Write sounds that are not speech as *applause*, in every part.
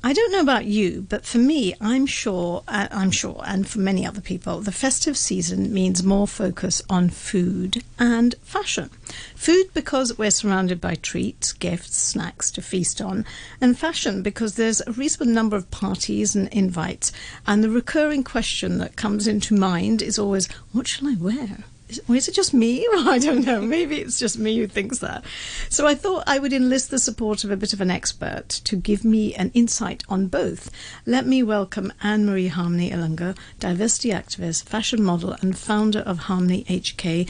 I don't know about you, but for me, I'm sure, uh, I'm sure, and for many other people, the festive season means more focus on food and fashion. Food because we're surrounded by treats, gifts, snacks to feast on, and fashion because there's a reasonable number of parties and invites, and the recurring question that comes into mind is always, what shall I wear? Is, it just me? *laughs* Well, I don't know. Maybe it's just me who thinks that. So I thought I would enlist the support of a bit of an expert to give me an insight on both. Let me welcome Anne Marie Harmony Ilunga, diversity activist, fashion model, and founder of Harmony HK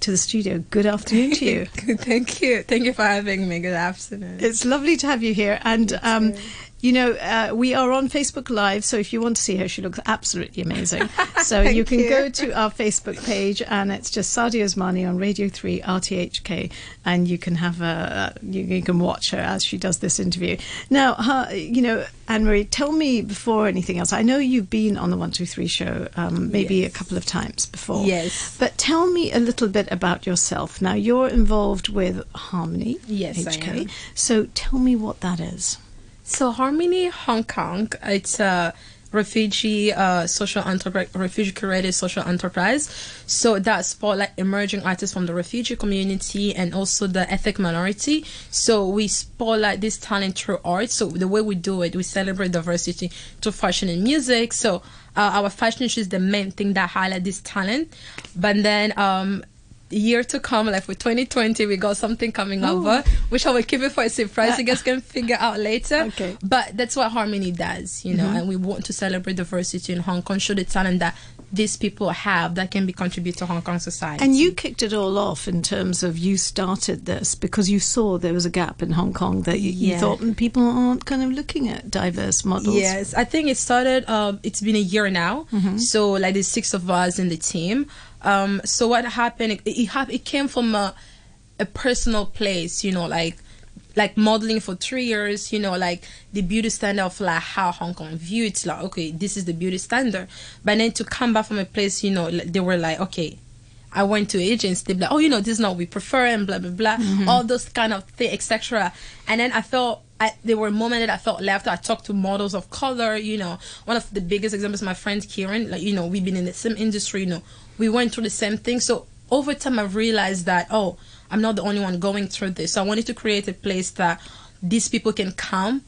to the studio. Good afternoon to you. *laughs* Thank you. Thank you for having me. Good afternoon. It's lovely to have you here. And um, you know, uh, we are on Facebook Live, so if you want to see her, she looks absolutely amazing. *laughs* So you can you. go to our Facebook page, and it's just Sadia Osmani on Radio 3 RTHK, and you can have a, you, you can watch her as she does this interview. Now, her, you know, Anne Marie, tell me before anything else. I know you've been on the One Two Three show um, maybe Yes. a couple of times before. Yes. But tell me a little bit about yourself. Now, you're involved with Harmony Yes, HK. So tell me what that is. So Harmony Hong Kong, it's a refugee uh, social enterprise, refugee created social enterprise. So that spotlight emerging artists from the refugee community and also the ethnic minority. So we spotlight this talent through art. So the way we do it, we celebrate diversity through fashion and music. So uh, our fashion is the main thing that highlight this talent. But then um, year to come, like for 2020, we got something coming over, which I will keep it for a surprise. You guys can figure out later. Okay. But that's what Harmony does, you know, and we want to celebrate diversity in Hong Kong, show the talent that these people have that can be contribute to Hong Kong society. And you kicked it all off in terms of you started this because you saw there was a gap in Hong Kong that you, you thought mm, people aren't kind of looking at diverse models. Yes, I think it started. Um, it's been a year now. So like there's six of us in the team. Um, so what happened? It it, hap- it came from a a personal place. You know, like like modeling for three years. You know, like the beauty standard of like how Hong Kong view it's like okay, this is the beauty standard. But then to come back from a place, you know, they were like okay. I went to agents, they'd be like, oh, you know, this is not what we prefer, and blah, blah, blah, all those kind of things, etc. And then I felt, I, there were moments that I felt left. I talked to models of color, you know. One of the biggest examples, is my friend Kieran, like, you know, we've been in the same industry, you know, we went through the same thing. So over time, I've realized that, oh, I'm not the only one going through this. So I wanted to create a place that these people can come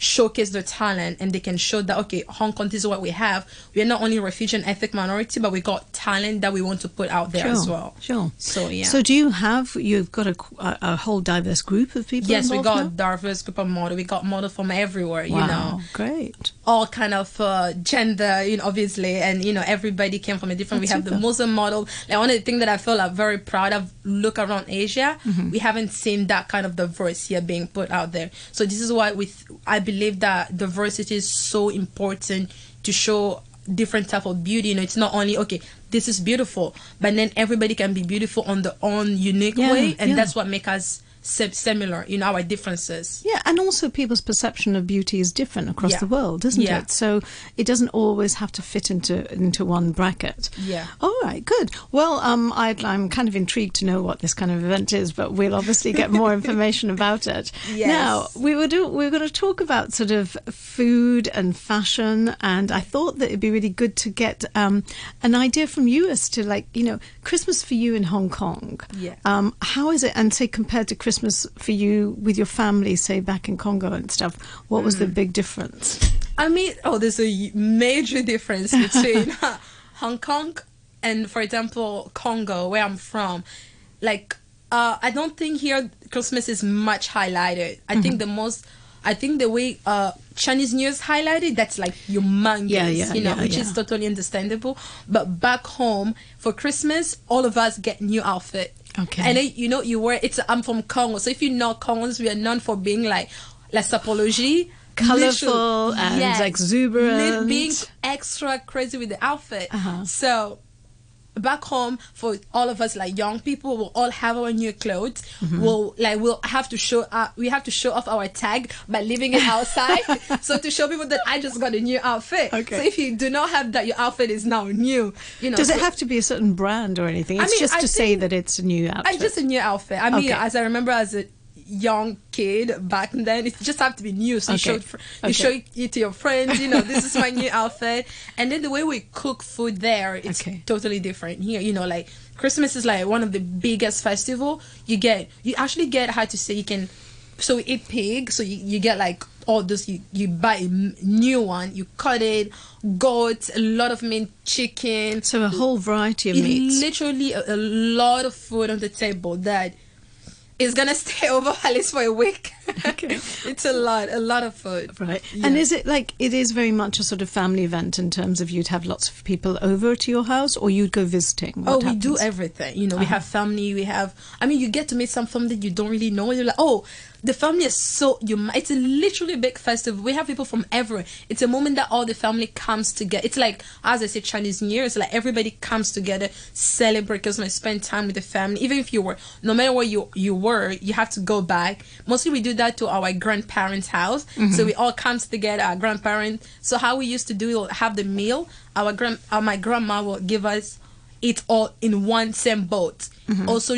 showcase their talent and they can show that okay hong kong this is what we have we're not only refugee and ethnic minority but we got talent that we want to put out there Sure, as well Sure. so yeah So do you have you've got a, a, whole diverse group of people? yes we got now? diverse group of model we got model from everywhere you know great. all kind of uh, gender, you know, obviously, and you know, everybody came from a different. That's we have the. Muslim model. Like one of the things that I feel like very proud of. Look around Asia, Mm-hmm. we haven't seen that kind of diversity here being put out there. So this is why we, I believe that diversity is so important to show different type of beauty. You know, it's not only okay. This is beautiful, but then everybody can be beautiful on their own unique Yeah, way, and yeah. that's what makes us similar. You know, our differences. Yeah, and also people's perception of beauty is different across Yeah. the world, isn't Yeah. it? So it doesn't always have to fit into into one bracket. Yeah. All right, good. Well, um, I'd, I'm kind of intrigued to know what this kind of event is, but we'll obviously get more *laughs* information about it. Yes. Now we were do we're going to talk about sort of food and fashion, and I thought that it'd be really good to get um, an idea from you as to like you know Christmas for you in Hong Kong. Yeah. Um, how is it, and say compared to Christmas for you with your family, say back in Congo and stuff, what was the Mm. big difference? I mean, oh, there's a major difference between *laughs* Hong Kong and, for example, Congo, where I'm from. Like, uh, I don't think here Christmas is much highlighted. I Mm-hmm. think the most, I think the way uh, Chinese New Year's highlighted, that's like humongous, Yeah, yeah, you know, yeah, which is totally understandable. But back home for Christmas, all of us get new outfit. Okay. And then, you know, you were, it's. I'm from Congo, so if you know Congos, we are known for being like la sapology. Colourful literally- and exuberant. Lit- being extra crazy with the outfit. Uh-huh. So back home for all of us like young people we'll all have our new clothes Mm-hmm. we'll like we'll have to show uh, we have to show off our tag by leaving it outside *laughs* so to show people that i just got a new outfit Okay. so if you do not have that your outfit is now new you know Does it have to be a certain brand or anything? I It's mean, just I to say that it's a new outfit. I just a new outfit. I mean, Okay. as I remember as a young kid back then. It just have to be new. So Okay. you show fr- you Okay. show it to your friends. You know, this is my new *laughs* outfit. And then the way we cook food there, it's Okay. totally different here. You know, like Christmas is like one of the biggest festival. You get you actually get how to say you can. So we eat pig. So you, you get like all this. You you buy a new one. You cut it. Goat, a lot of meat, chicken. So a whole variety of It meats. literally a, a lot of food on the table that is gonna stay *laughs* over at least for a week. Okay. *laughs* it's a lot, a lot of food. Right. Yeah. And is it like it is very much a sort of family event in terms of you'd have lots of people over to your house or you'd go visiting? Oh, What we do everything. You know, we Uh-huh. have family. We have. I mean, you get to meet some family you don't really know. You're like, oh, the family is so. You. It's a literally a big festival. We have people from everywhere. It's a moment that all the family comes together. It's like, as I said, Chinese New Year. It's like everybody comes together, celebrate Christmas, spend time with the family. Even if you were, no matter where you you were, you have to go back. Mostly, we do that to our grandparents' house. So we all come together. Our grandparents. So how we used to do, we'll have the meal. Our grand, uh, my grandma will give us it all in one same boat. Mm-hmm. Also,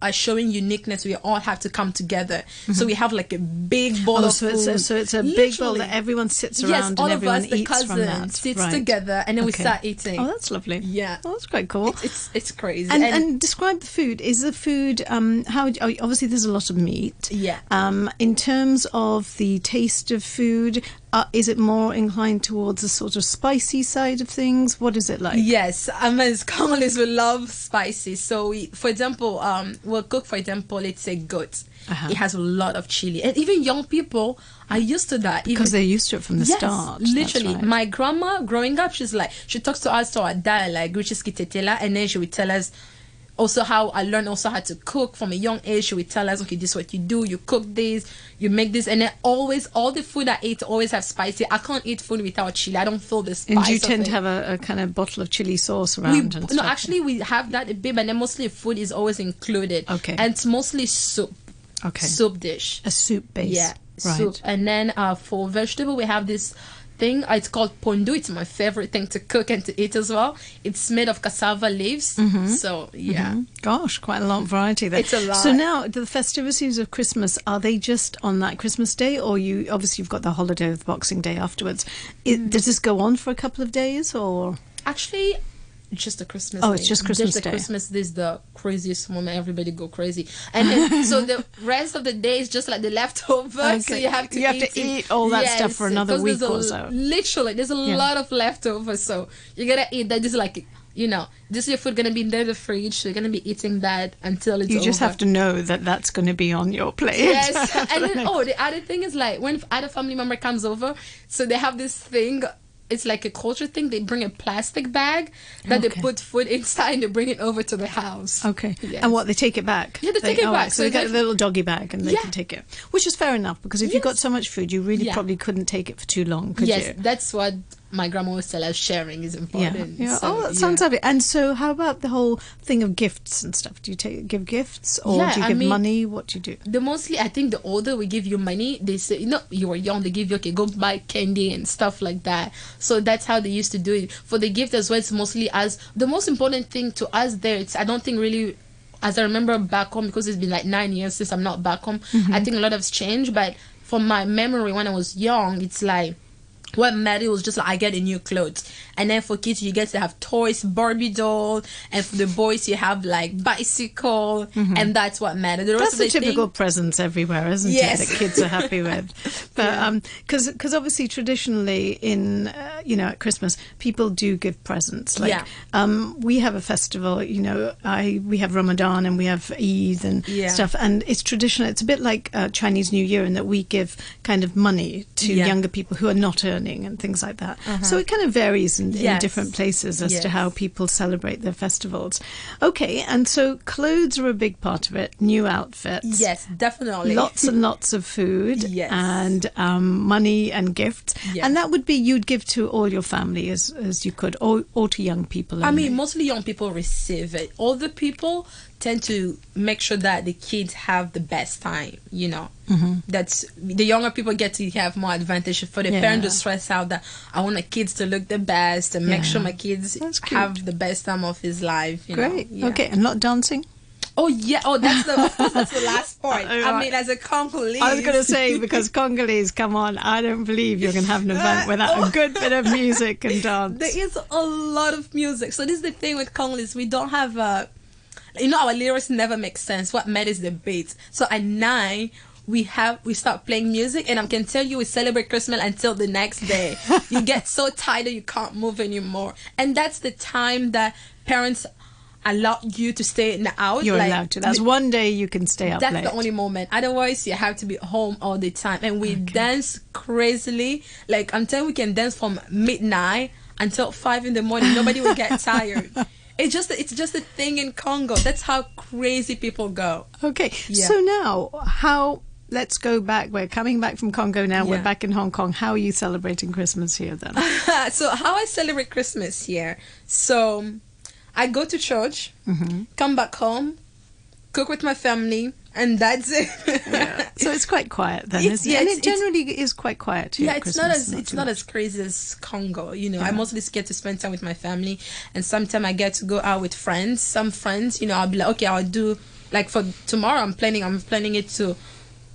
are showing uniqueness. We all have to come together. So we have like a big bowl Mm-hmm. Oh, of so food. it's a, so it's a big bowl that everyone sits around Yes, all and of everyone us, the eats from that. cousins, sits right. together, and then we start eating. Oh, that's lovely. Yeah. Oh, that's quite cool. It's it's crazy. and, and describe the food. Is the food um, how? oh, Obviously, there's a lot of meat. Yeah. Um, in terms of the taste of food, uh, is it more inclined towards the sort of spicy side of things? What is it like? Yes, *laughs* as common as we love spicy. So, we, for example, um, we'll cook, for example, let's say goat. Uh-huh. It has a lot of chili, and even young people are used to that Because even, they're used to it from the yes, start. Literally, right. my grandma growing up, she's like she talks to us to our dialect, which is Kitetela, and then she would tell us also how I learned also how to cook from a young age. She would tell us, okay, this is what you do. You cook this, you make this, and then always all the food I eat always have spicy. I can't eat food without chili. I don't feel the spice. and you tend to have a, a kind of bottle of chili sauce We, around? and no, actually, we have that a bit, but then mostly food is always included. Okay. and it's mostly soup, okay, soup dish. a soup base. Yeah, right. soup. And then uh, for vegetable, we have this thing. It's called pondu. It's my favorite thing to cook and to eat as well. It's made of cassava leaves. So yeah. Mhm. Gosh, quite a lot of variety there. It's a lot. So now the festivities of Christmas are they just on that Christmas day, or you obviously you've got the holiday of Boxing Day afterwards? It, Mm. Does this go on for a couple of days, or Actually, just a Christmas. Oh, day. it's just Christmas the Day. Christmas Day is the craziest moment. Everybody go crazy, and then, so the rest of the day is just like the leftover. So you have to You have eat to it. eat all that stuff for another week a- or so. Literally, there's a Yeah. lot of leftovers. So you gotta eat that. Just like you know, this is your food gonna be in there the fridge. So you're gonna be eating that until it's you just over. have to know that that's going to be on your plate? Yes, *laughs* and then oh, the other thing is like when other family member comes over, so they have this thing. It's like a culture thing. They bring a plastic bag that Okay. they put food *laughs* inside and they bring it over to the house. Okay. Yes. And what they take it back? Yeah, they take it back. right, So, So they get a little doggy bag and they Yeah. can take it, which is fair enough because if you've got so much food, you really Yeah. probably couldn't take it for too long, could yes, you? Yes, that's what my grandma always tell us. Sharing is important. yeah. So, oh, that yeah. sounds lovely. And so, how about the whole thing of gifts and stuff? Do you take give gifts or Yeah, do you I give mean- money? What do you do? The mostly, I think the older we give you money, they say, you know, you were young, they give you, okay, go buy candy and stuff like that. So that's how they used to do it. For the gift as well, it's mostly as the most important thing to us there, it's, I don't think really, as I remember back home, because it's been like nine years since I'm not back home, mm-hmm. I think a lot has changed. But from my memory when I was young, it's like, what mattered was just like I get a new clothes, and then for kids you get to have toys, Barbie doll, and for the boys you have like bicycle, and that's what matters. The That's the the thing- typical presents everywhere, isn't Yes. it? That kids are happy with. *laughs* But um, because obviously traditionally in uh, you know at Christmas people do give presents. Like Yeah. um, we have a festival. You know, I we have Ramadan and we have Eid and Yeah. stuff, and it's traditional. It's a bit like uh, Chinese New Year in that we give kind of money to Yeah. younger people who are not earning and things like that. So it kind of varies in, in Yes. different places as to how people celebrate their festivals. Okay, and so clothes are a big part of it. New outfits. Yes, definitely. Lots and lots of food Yes. and um, money and gifts. Yes. And that would be you'd give to all your family as, as you could, or, or to young people. I mean, mostly young people receive it. Older people tend to make sure that the kids have the best time. You know, mm-hmm. that's the younger people get to have more advantage. For the Yeah. parent to stress out that I want my kids to look the best and make Yeah. sure my kids have the best time of his life. You know? Great. Yeah. Okay, and not dancing? Oh yeah. Oh, that's the *laughs* that's the last part. I mean, as a Congolese. I was going to say because *laughs* Congolese, come on, I don't believe you can have an event without a good bit of *laughs* music and dance. There is a lot of music. So this is the thing with Congolese. We don't have a. You know, our lyrics never make sense. What matters is the beat. So at nine, we have we start playing music, and I can tell you we celebrate Christmas until the next day. *laughs* you get so tired you can't move anymore, and that's the time that parents allow you to stay in the out. You're like, allowed to. That's one day you can stay up That's late. the only moment. Otherwise, you have to be home all the time. And we dance crazily. Like, I'm telling you, we can dance from midnight until 5 in the morning. Nobody will get *laughs* tired. It's just it's just a thing in Congo. That's how crazy people go. Okay, Yeah. so now how? Let's go back. We're coming back from Congo now. We're back in Hong Kong. How are you celebrating Christmas here then? *laughs* so how I celebrate Christmas here. So I go to church, mm-hmm. come back home, cook with my family, and that's it. So it's quite quiet then, It's- isn't yeah, it? And it generally is quite quiet here. yeah, it's Christmas, not as it's not much. as crazy as Congo. You know, I mostly get to spend time with my family, and sometimes I get to go out with friends. Some friends, you know, I'll be like, okay, I'll do like for tomorrow. I'm planning. I'm planning it to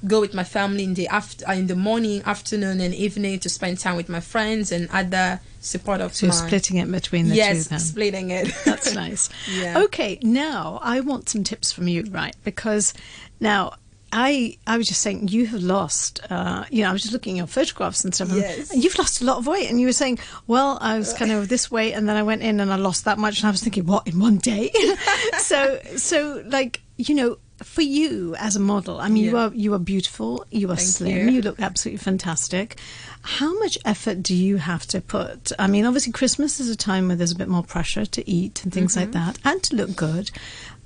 go with my family in the after in the morning, afternoon, and evening to spend time with my friends and other support of So you're splitting it between the yes, two then. splitting it. *laughs* That's nice. *laughs* Yeah. Okay, now I want some tips from you, right? Because now I I was just saying you have lost. Uh, you know, I was just looking at your photographs and stuff. Yes. and you've lost a lot of weight, and you were saying, well, I was kind of this weight, and then I went in and I lost that much, and I was thinking, what in one day? *laughs* so so like you know. For you as a model, I mean, you are you are beautiful, you are Thank slim, you. you look absolutely fantastic. How much effort do you have to put? I mean, obviously, Christmas is a time where there's a bit more pressure to eat and things like Mm-hmm. that, and to look good.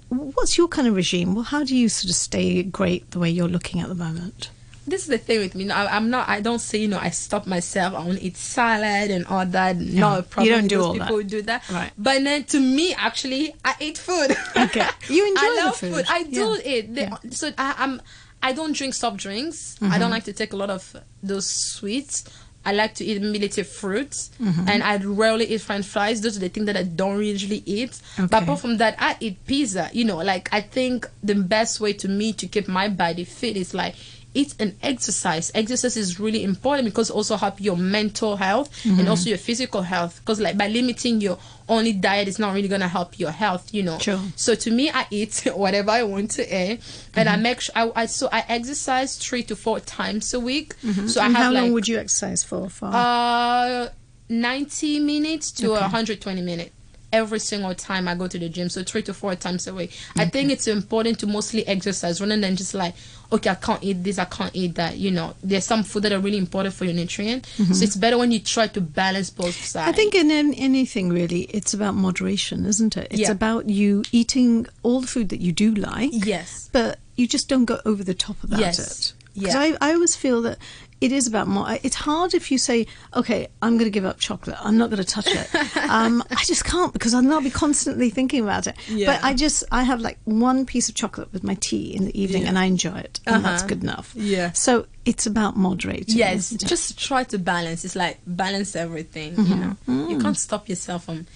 What's your kind of regime? Well, how do you sort of stay great the way you're looking at the moment? This is the thing with me. Know, I, I'm not. I don't say you know. I stop myself. I want to eat salad and all that. Not a problem. You don't do all people that. do that. Right. But then to me, actually, I eat food. *laughs* Okay. You *laughs* enjoy I love food. I do Yeah. it. The- Yeah. So I, I'm. I don't drink soft drinks. I Mm-hmm. don't like to take a lot of those sweets. I like to eat military fruits, Mm-hmm. and I rarely eat French fries. Those are the things that I don't usually eat. But apart from that, I eat pizza. You know, like I think the best way to me to keep my body fit is like eat and exercise. Exercise is really important because it also help your mental health Mm-hmm. and also your physical health. Because like by limiting your only diet it's not really gonna help your health. You know. Sure. So to me, I eat *laughs* whatever I want to eat, and I make sure I, I so I exercise three to four times a week. So Mm-hmm. and have how like long would you exercise for? for uh, 90 minutes to 120 minutes every single time I go to the gym. So three to four times a week. I mm-hmm. think it's important to mostly exercise rather than just like, okay, I can't eat this, I can't eat that. You know, there's some food that are really important for your nutrient. Mm-hmm. So it's better when you try to balance both sides. I think in an- anything really, it's about moderation, isn't it? It's Yeah. about you eating all the food that you do like. Yes. but you just don't go over the top about Yes. it. Because Yeah. I, I always feel that it is about more. It's hard if you say, "Okay, I'm going to give up chocolate. I'm not going to touch it." *laughs* um, I just can't because I'll not be constantly thinking about it. Yeah. But I just I have like one piece of chocolate with my tea in the evening, Yeah. and I enjoy it, and that's Uh-huh. good enough. Yeah. So it's about moderating. Yes, just try to balance. It's like balance everything. You know, you can't stop yourself from.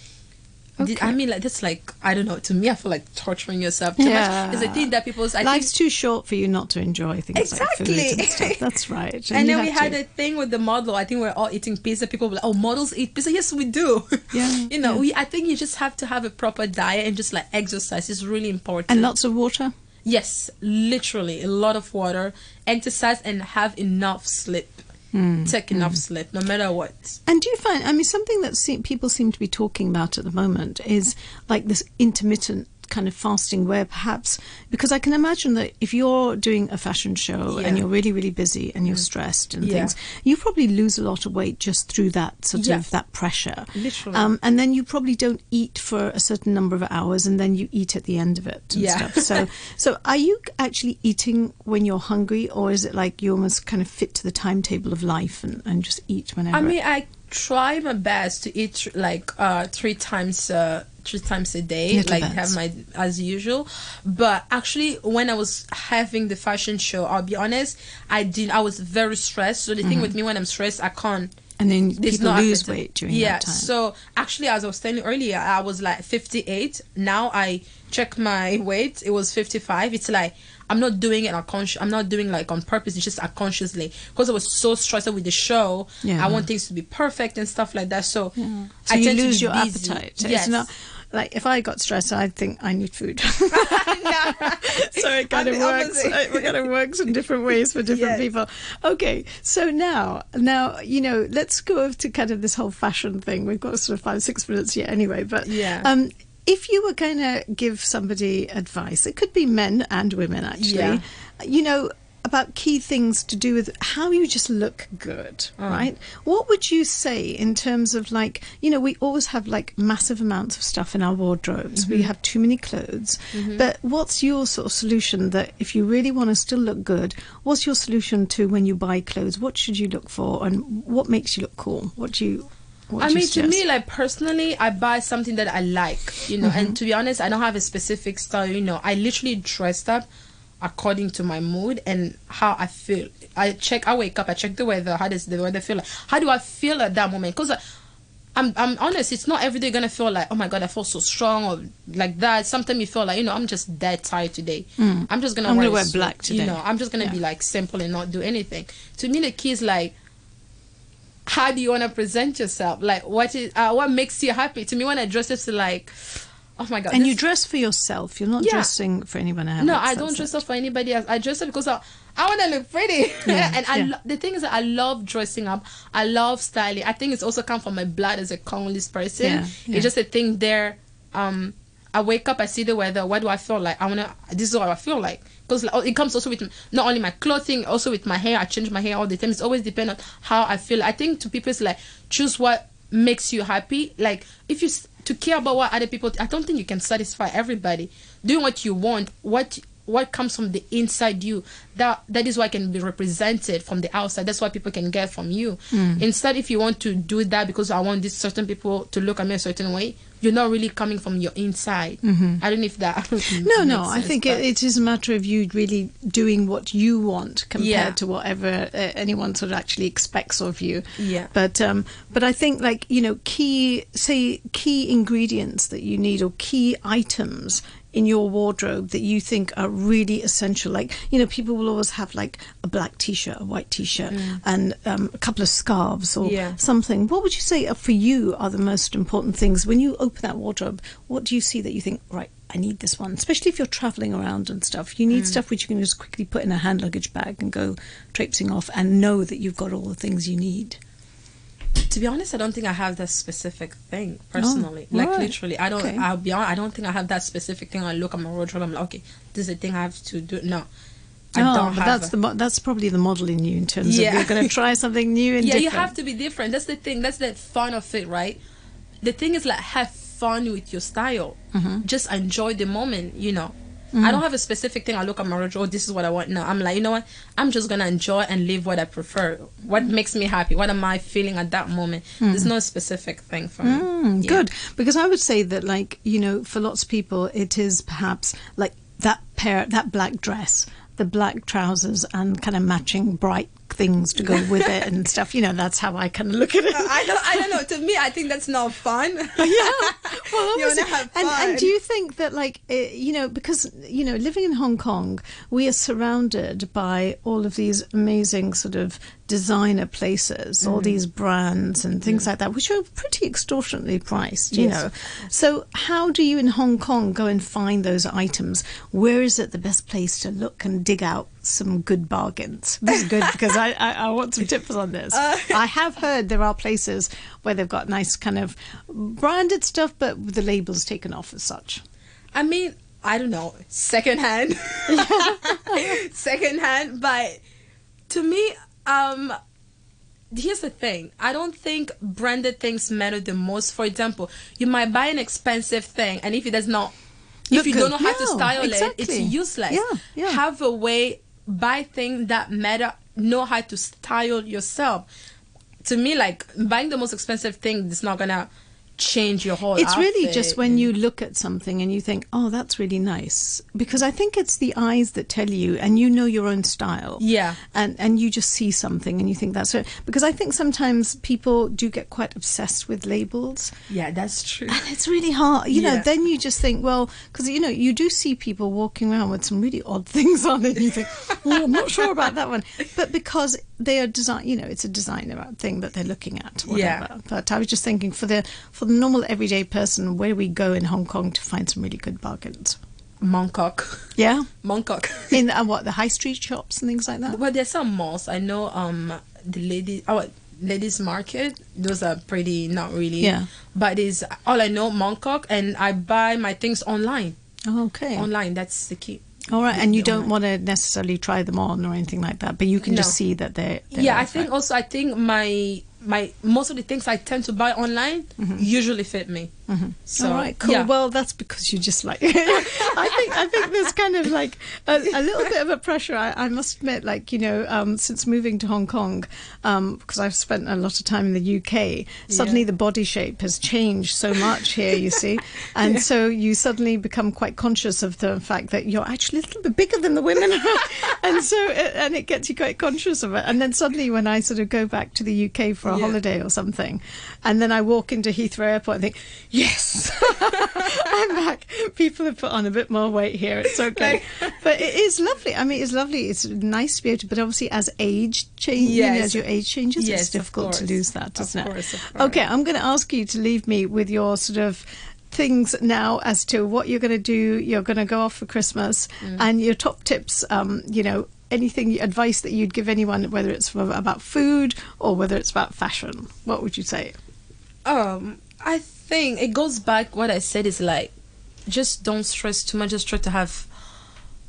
Okay. I mean, like that's like I don't know. To me, I feel like torturing yourself too Yeah. much. It's a thing that people's. I Life's think, too short for you not to enjoy things like Exactly. and stuff. *laughs* That's right. and you then we had to. a thing with the model. I think we're all eating pizza. People were like, "Oh, models eat pizza." Yes, we do. Yeah, *laughs* you know, yeah. we. I think you just have to have a proper diet and just like exercise is really important. and lots of water. Yes, literally a lot of water, exercise, and have enough sleep. Hmm, Take enough sleep, no matter what. And do you find, I mean, something that se- people seem to be talking about at the moment is like this intermittent kind of fasting where perhaps, because I can imagine that if you're doing a fashion show and Yeah. Mm. you're really, really busy and you're stressed and Yeah. things, you probably lose a lot of weight just through that sort Yeah. of that pressure. Literally. Um, and then you probably don't eat for a certain number of hours and then you eat at the end of it and Yeah. stuff. So, *laughs* so are you actually eating when you're hungry or is it like you almost kind of fit to the timetable of life and, and just eat whenever? I mean, I try my best to eat like uh three times uh three times a day like have my as usual but actually when i was having the fashion show i'll be honest i did i was very stressed so the thing with me when i'm stressed i can't And then there's people lose appetite. weight during yeah, that time. so actually, as I was telling earlier, I was like 58. Now I check my *laughs* weight; it was 55. It's like I'm not doing it unconscious. I'm not doing like on purpose. It's just unconsciously because I was so stressed out with the show. Yeah. I want things to be perfect and stuff like that. So, So I you lose your busy. appetite. So Yes. It's not like if I got stressed, I'd think I need food. *laughs* so it kind of works. It kind of works in different ways for different Yes. people. Okay, so now, now you know, let's go over to kind of this whole fashion thing. We've got sort of five, six minutes yet, anyway. But Yeah. um, if you were going to give somebody advice, it could be men and women actually. Yeah. You know. About key things to do with how you just look good, Mm. right? What would you say in terms of like, you know, we always have like massive amounts of stuff in our wardrobes. Mm-hmm. We have too many clothes. But what's your sort of solution that if you really want to still look good, what's your solution to when you buy clothes? What should you look for and what makes you look cool? What do you what I mean, to me, like personally, I buy something that I like, you know. Mm-hmm. And to be honest, I don't have a specific style. You know, I literally dressed up according to my mood and how I feel. I check. I wake up. I check the weather. How does the weather feel? Like? How do I feel at that moment? Because. I'm I'm honest. It's not every day gonna feel like oh my god I feel so strong or like that. Sometimes you feel like you know I'm just dead tired today. I'm just gonna Mm. I'm wear, gonna wear black today. You know I'm just gonna Yeah. be like simple and not do anything. To me the key is like how do you want to present yourself? Like, what is uh, what makes you happy? To me, when I dress, it's like, oh my god. and you dress for yourself. You're not Yeah. dressing for anyone else. no, I don't dress it. up for anybody else. I dress up because I, I want to look pretty. Yeah, *laughs* and I yeah. lo- the thing is that I love dressing up. I love styling. I think it's also come from my blood as a Congolese person. It's just a thing there. Um, I wake up, I see the weather. What do I feel like? I wanna. This is what I feel like. Because like, it comes also with not only my clothing, also with my hair. I change my hair all the time. It's always depend on how I feel. I think to people it's like choose what makes you happy. Like if you to care about what other people, I don't think you can satisfy everybody. Doing what you want, what what comes from the inside you that that is what can be represented from the outside that's what people can get from you hmm. instead if you want to do that because i want these certain people to look at me a certain way you're not really coming from your inside i don't know if that *laughs* No, no. makes I think it, it is a matter of you really doing what you want compared Yeah. to whatever uh, anyone sort of actually expects of you. Yeah. But um, but I think like you know key say key ingredients that you need or key items in your wardrobe that you think are really essential. Like you know people will always have like a black t-shirt, a white t-shirt, and um, a couple of scarves or Mm. Yeah. something. What would you say are for you are the most important things when you open that wardrobe? What do you see that you think, right, I need this one? Especially if you're traveling around and stuff, you Mm. need stuff which you can just quickly put in a hand luggage bag and go traipsing off and know that you've got all the things you need. To be honest i don't think i have that specific thing personally. Like right. literally i don't Okay. i'll be honest i don't think i have that specific thing. I look at my wardrobe i'm like okay this is the thing i have to do. No. I oh, don't but that's a- the that's probably the model in you in terms Yeah. of you're going to try something new and *laughs* yeah you have to be different. That's the thing. That's the fun of it right? The thing is like have fun with your style. Mm-hmm. just enjoy the moment you know Mm. I don't have a specific thing. I look at my wardrobe. Oh, this is what I want. No, I'm like, you know what? I'm just gonna enjoy and live what I prefer. What makes me happy? What am I feeling at that moment? There's no specific thing for me. Mm, Yeah. Good, because I would say that, like you know, for lots of people, it is perhaps like that pair, that black dress, the black trousers, and kind of matching bright things to go with it and stuff. You know, that's how I kind of look at it. I don't. I don't know. To me, I think that's not fun. *laughs* yeah. Well, *laughs* You have and, and do you think that, like, uh, you know, because, you know, living in Hong Kong, we are surrounded by all of these amazing sort of designer places, Mm. all these brands and things like that, which are pretty extortionately priced, you Yes. know. So, how do you in Hong Kong go and find those items? Where is it the best place to look and dig out some good bargains? *laughs* This is good because I, I, I want some tips on this. Uh, I have heard there are places where they've got nice kind of branded stuff, but the labels taken off as such. I mean, I don't know, secondhand, *laughs* *laughs* secondhand. But to me, um, here's the thing: I don't think branded things matter the most. For example, you might buy an expensive thing, and if it does not, Look if you good. don't know how to style it, it's useless. Yeah, yeah. Have a way buy things that matter. Know how to style yourself. To me, like buying the most expensive thing is not gonna change your whole. It's really just when you look at something and you think, "Oh, that's really nice," because I think it's the eyes that tell you, and you know your own style. Yeah. and and you just see something and you think that's it. Because I think sometimes people do get quite obsessed with labels. Yeah, that's true. And it's really hard, you know. Yeah. Then you just think, well, because you know you do see people walking around with some really odd *laughs* things on, and you think, oh, I'm not sure about that one. But because they are design, you know, it's a designer thing that they're looking at, whatever. Yeah. But I was just thinking for the for the normal everyday person, where do we go in Hong Kong to find some really good bargains? Mongkok. Yeah, *laughs* Mongkok. in uh, what the high street shops and things like that. Well, there's some malls. I know um the lady oh ladies market. Those are pretty not really. Yeah. But is all I know Mongkok and I buy my things online. Oh, okay, Online. That's the key. all right. And you don't want to necessarily try them on or anything like that, but you can just see that they're. they're yeah, I think also I think my my most of the things I tend to buy online mm-hmm. usually fit me. Mm-hmm. So All right, cool. yeah. Well, that's because you just like. *laughs* I think I think there's kind of like a, a little bit of a pressure. I, I must admit, like you know, um, since moving to Hong Kong, um, because I've spent a lot of time in the UK, suddenly Yeah. the body shape has changed so much here. You see, *laughs* and so you suddenly become quite conscious of the fact that you're actually a little bit bigger than the women, *laughs* and so it, and it gets you quite conscious of it. And then suddenly, when I sort of go back to the UK for a Yeah. holiday or something, and then I walk into Heathrow Airport and think, yes, *laughs* I'm back. People have put on a bit more weight here. It's *laughs* okay, but it is lovely. I mean, it's lovely. It's nice to be able to, but obviously, as age changes, you know, as your age changes, Yes, it's difficult to lose that, doesn't course, it? of course. Okay, I'm going to ask you to leave me with your sort of things now as to what you're going to do. You're going to go off for Christmas, Mm. and your top tips. Um, you know. Anything advice that you'd give anyone, whether it's for, about food or whether it's about fashion, what would you say? Um, I think it goes back. What I said is like, just don't stress too much. Just try to have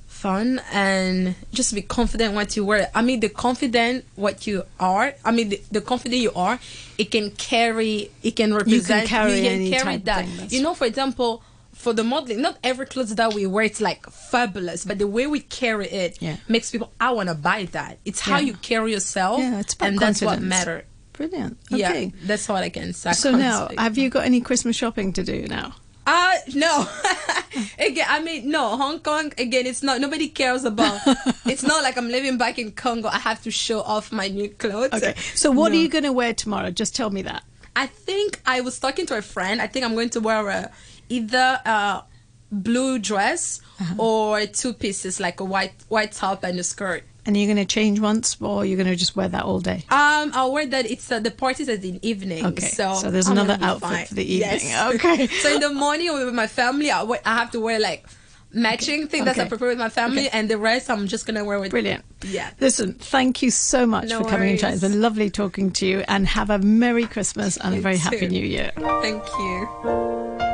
fun and just be confident what you wear. I mean, the confident what you are. I mean, the, the confident you are, it can carry. It can represent. carry you can carry type of that. thing, You know, for example. For the modeling, not every clothes that we wear it's like fabulous, but the way we carry it Yeah. makes people. I want to buy that. It's how Yeah. you carry yourself, Yeah, and that's what matters. Brilliant. Yeah, that's all I can say. So *laughs* now, speak. have you got any Christmas shopping to do now? Uh no. *laughs* again, I mean no, Hong Kong again it's not nobody cares about *laughs* it's not like I'm living back in Congo. I have to show off my new clothes. Okay. So what No. are you going to wear tomorrow? Just tell me that. I think I was talking to a friend. I think I'm going to wear a, either a blue dress Uh-huh. or two pieces like a white white top and a skirt. And you're going to change once, or you're going to just wear that all day? Um, I'll wear that. It's uh, the party's at the evening. Okay, So, so there's I'm another outfit fine. for the evening. Yes. *laughs* Okay. *laughs* so in the morning with my family, I, wear, I have to wear like matching thing that I Okay. prepare with my family, Okay. and the rest I'm just gonna wear with. Brilliant. Yeah. Listen, thank you so much No for coming in. It's worries. been lovely talking to you, and have a Merry Christmas and a You very Happy. New Year. Thank you.